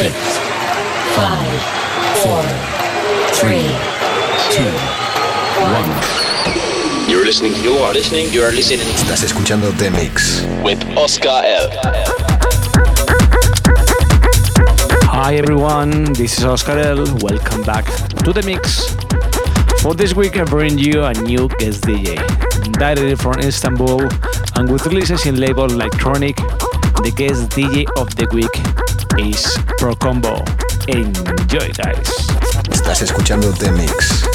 six, five, four, three, two, one. You're listening, you are listening, you are listening Estás escuchando The Mix. with Oscar L. Hi everyone, this is Oscar L. Welcome back to the mix. For this week, I bring you a new guest DJ, directly from Istanbul, and with releases in label Electronic. The guest DJ of the week Pro Combo. Enjoy, guys. Estás escuchando The Mix.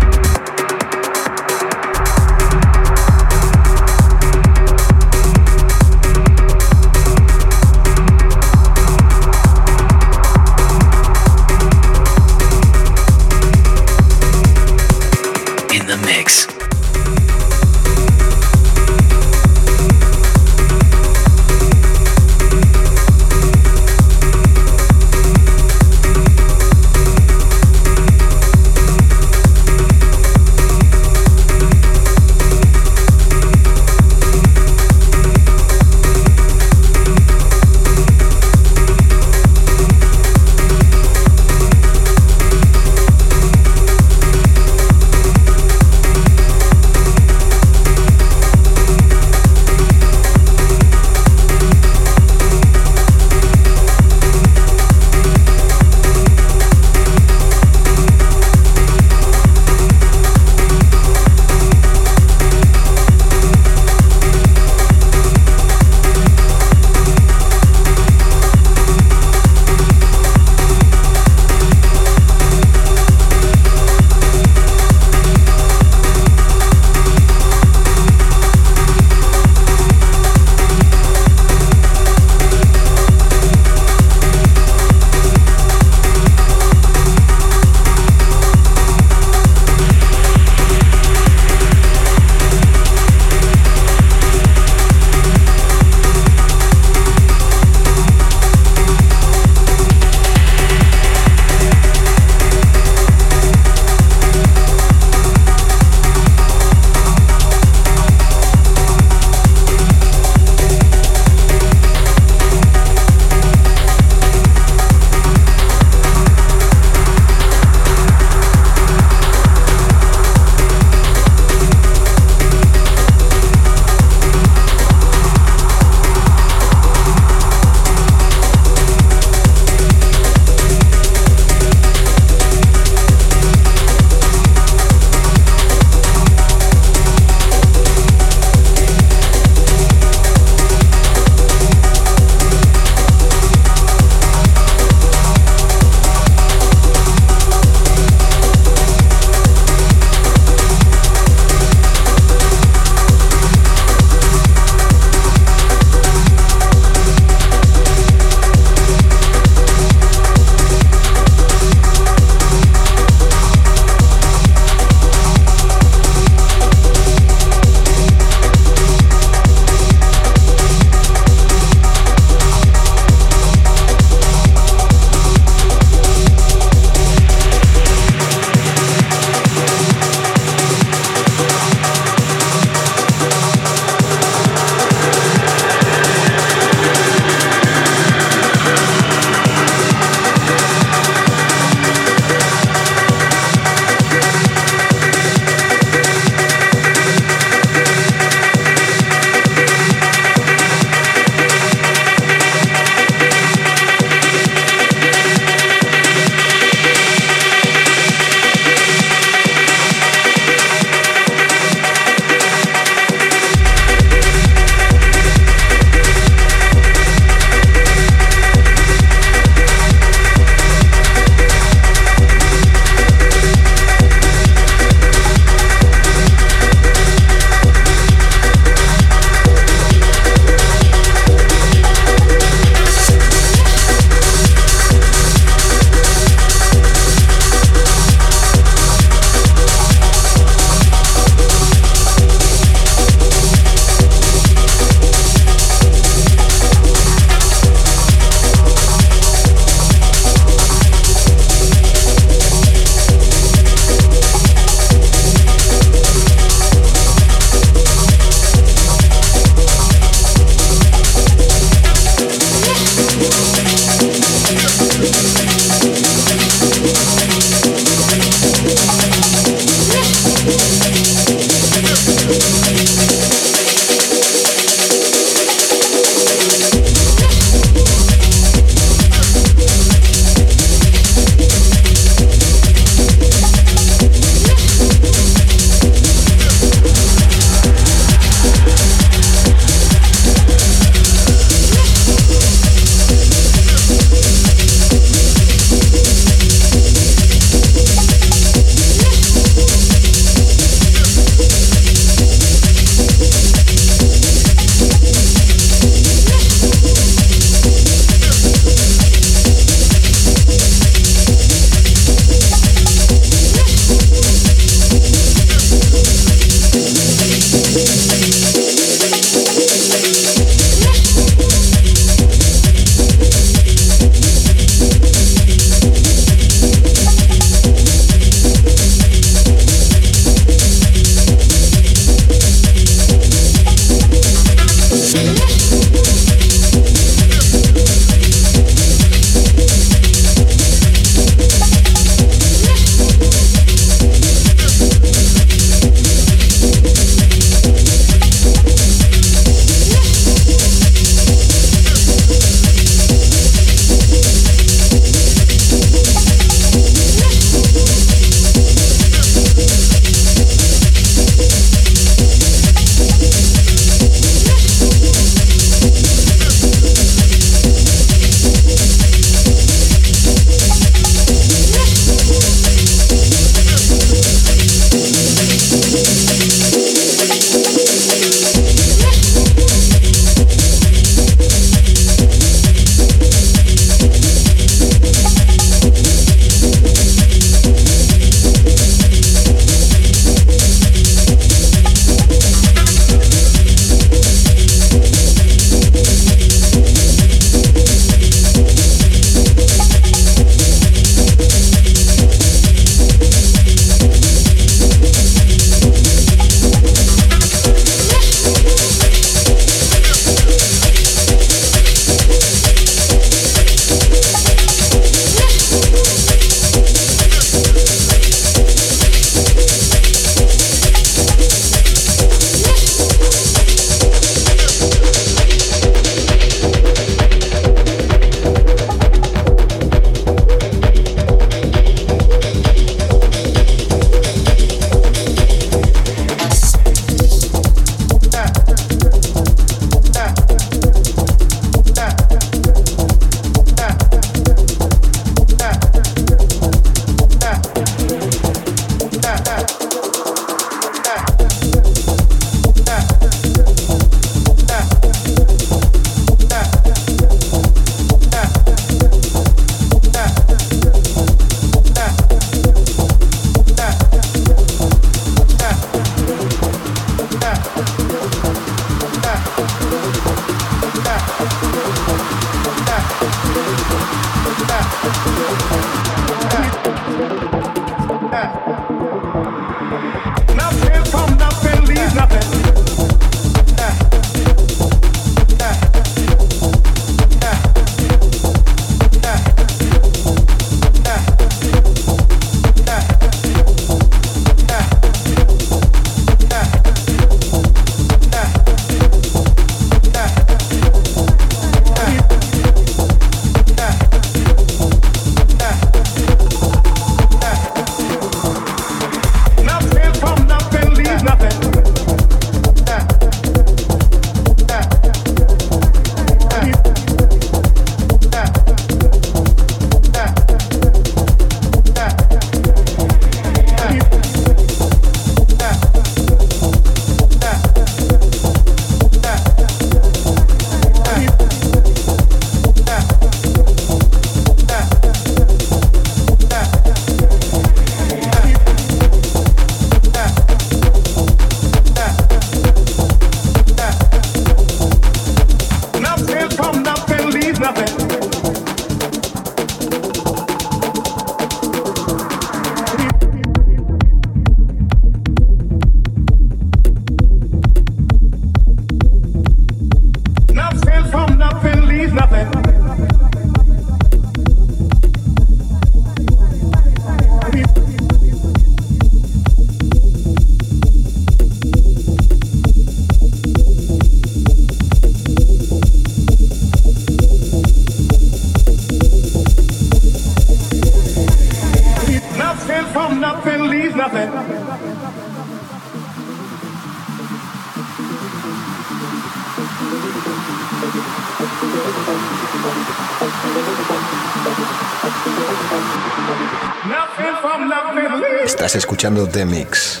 Escuchando The.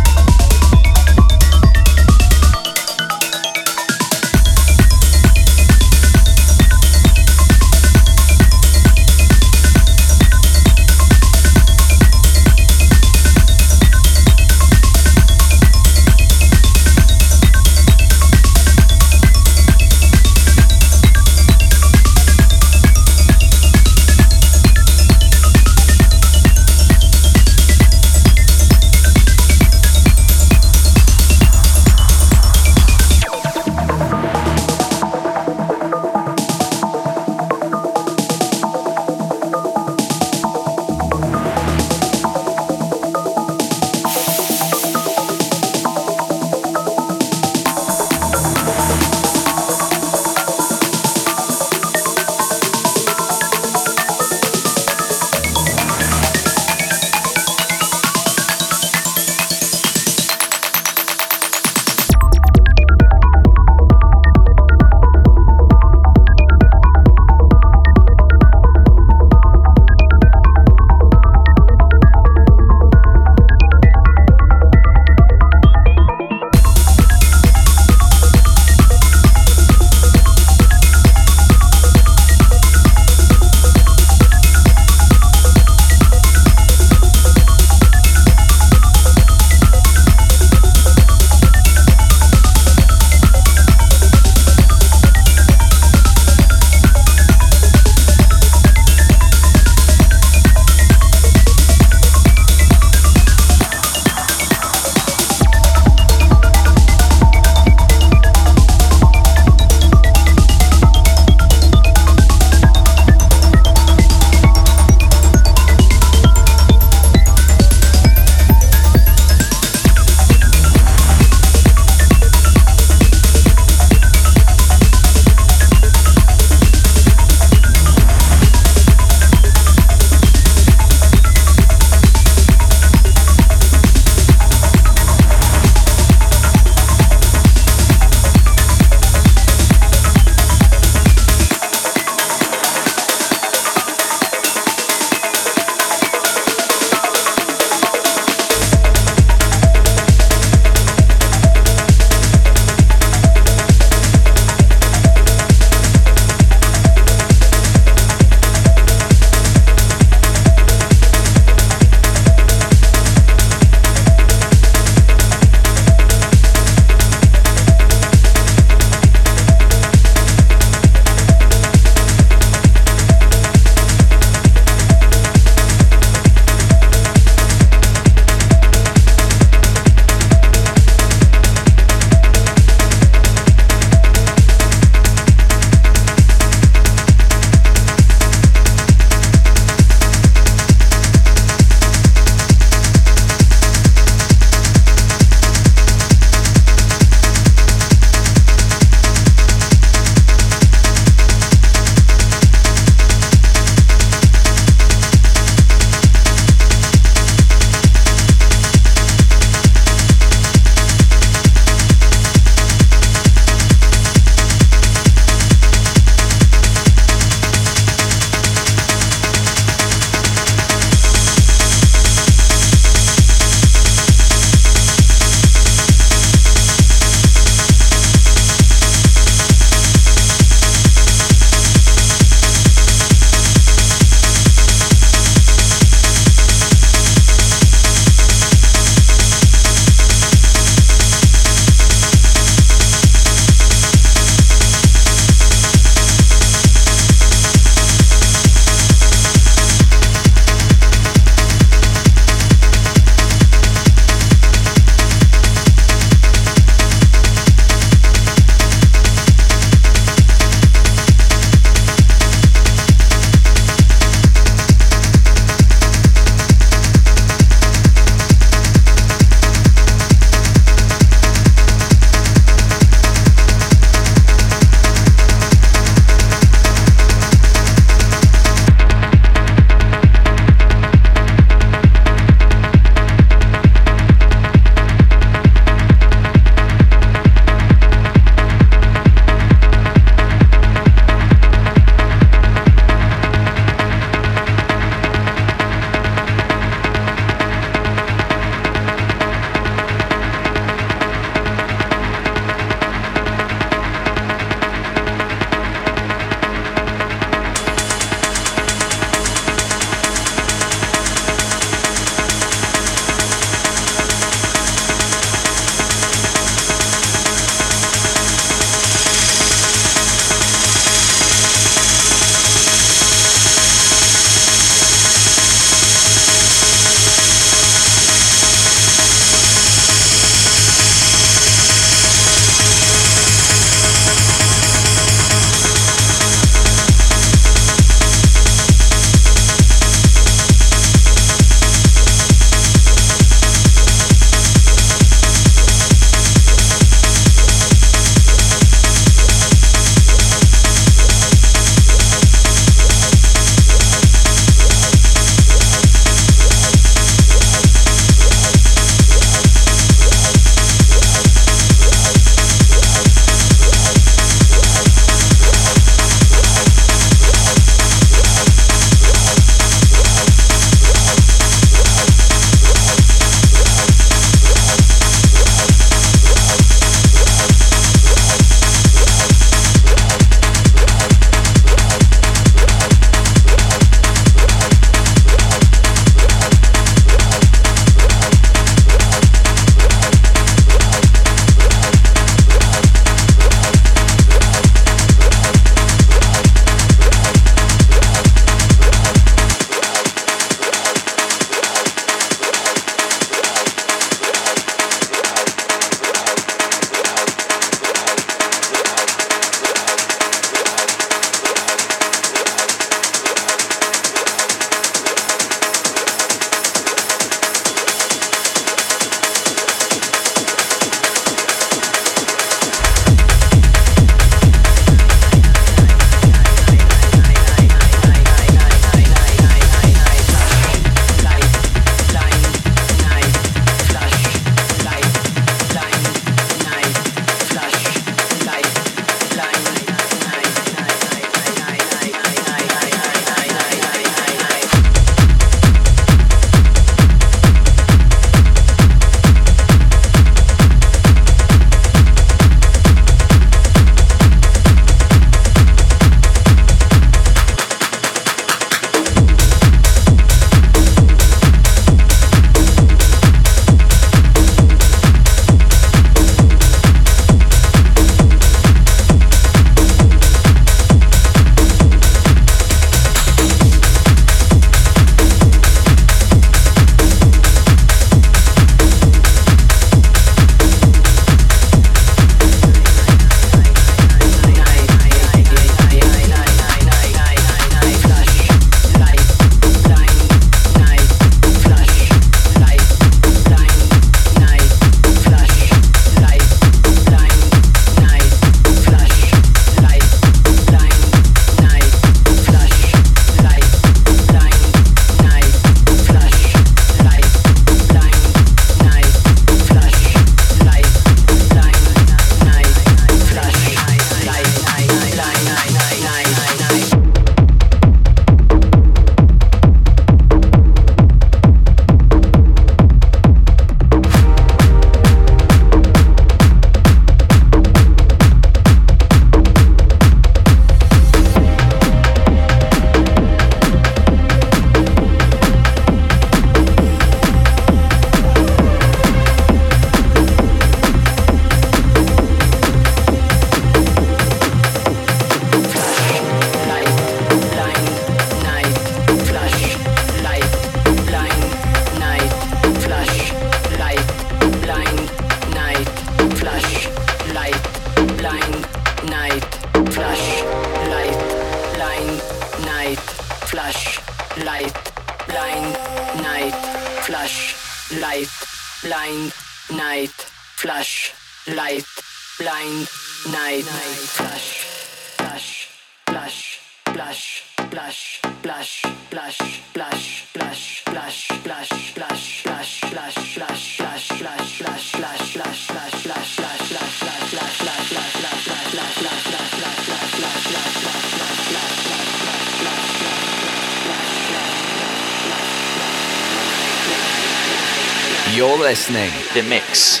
The Mix.